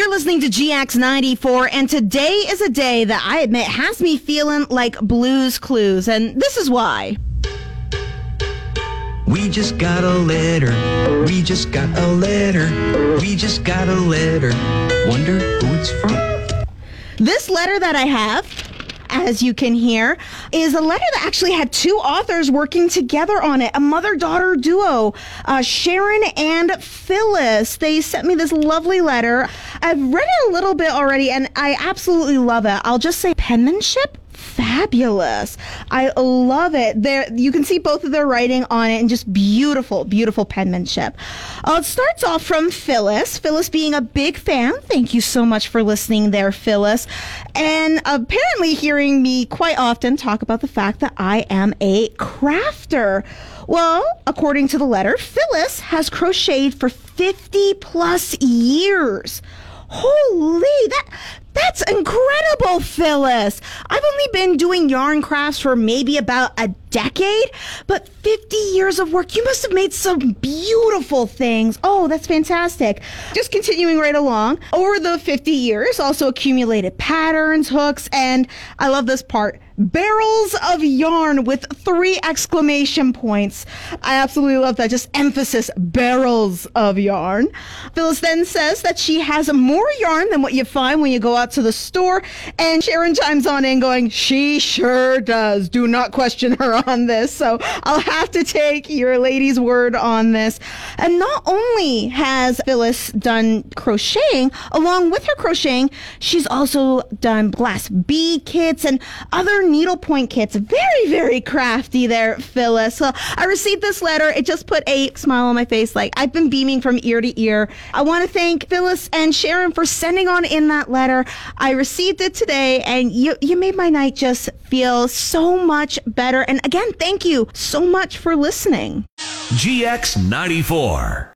You're listening to GX94, and today is a day that I admit has me feeling like Blue's Clues, and this is why. We just got a letter. We just got a letter. We just got a letter. Wonder who it's from. This letter that I have as you can hear, is a letter that actually had two authors working together on it, a mother daughter duo, uh, Sharon and Phyllis. They sent me this lovely letter. I've read it a little bit already and I absolutely love it. I'll just say penmanship fabulous. I love it. There, you can see both of their writing on it and just beautiful, beautiful penmanship. Uh, it starts off from Phyllis. Phyllis being a big fan. Thank you so much for listening there, Phyllis. And apparently hearing me quite often talk about the fact that I am a crafter. Well, according to the letter, Phyllis has crocheted for 50 plus years. Holy, that that's incredible, Phyllis. I've only been doing yarn crafts for maybe about a decade, but 50 years of work. You must have made some beautiful things. Oh, that's fantastic. Just continuing right along. Over the 50 years, also accumulated patterns, hooks, and I love this part barrels of yarn with three exclamation points. I absolutely love that. Just emphasis barrels of yarn. Phyllis then says that she has more yarn than what you find when you go out to the store. And Sharon chimes on in going, She sure does. Do not question her on this. So I'll have to take your lady's word on this. And not only has Phyllis done crocheting, along with her crocheting, she's also done glass bead kits and other needlepoint kits. Very, very crafty there, Phyllis. So I received this letter. It just put a smile on my face. Like I've been beaming from ear to ear. I want to thank Phyllis and Sharon for sending on in that letter. I received it today and you, you made my night just feel so much better. And again, thank you so much for listening. GX94.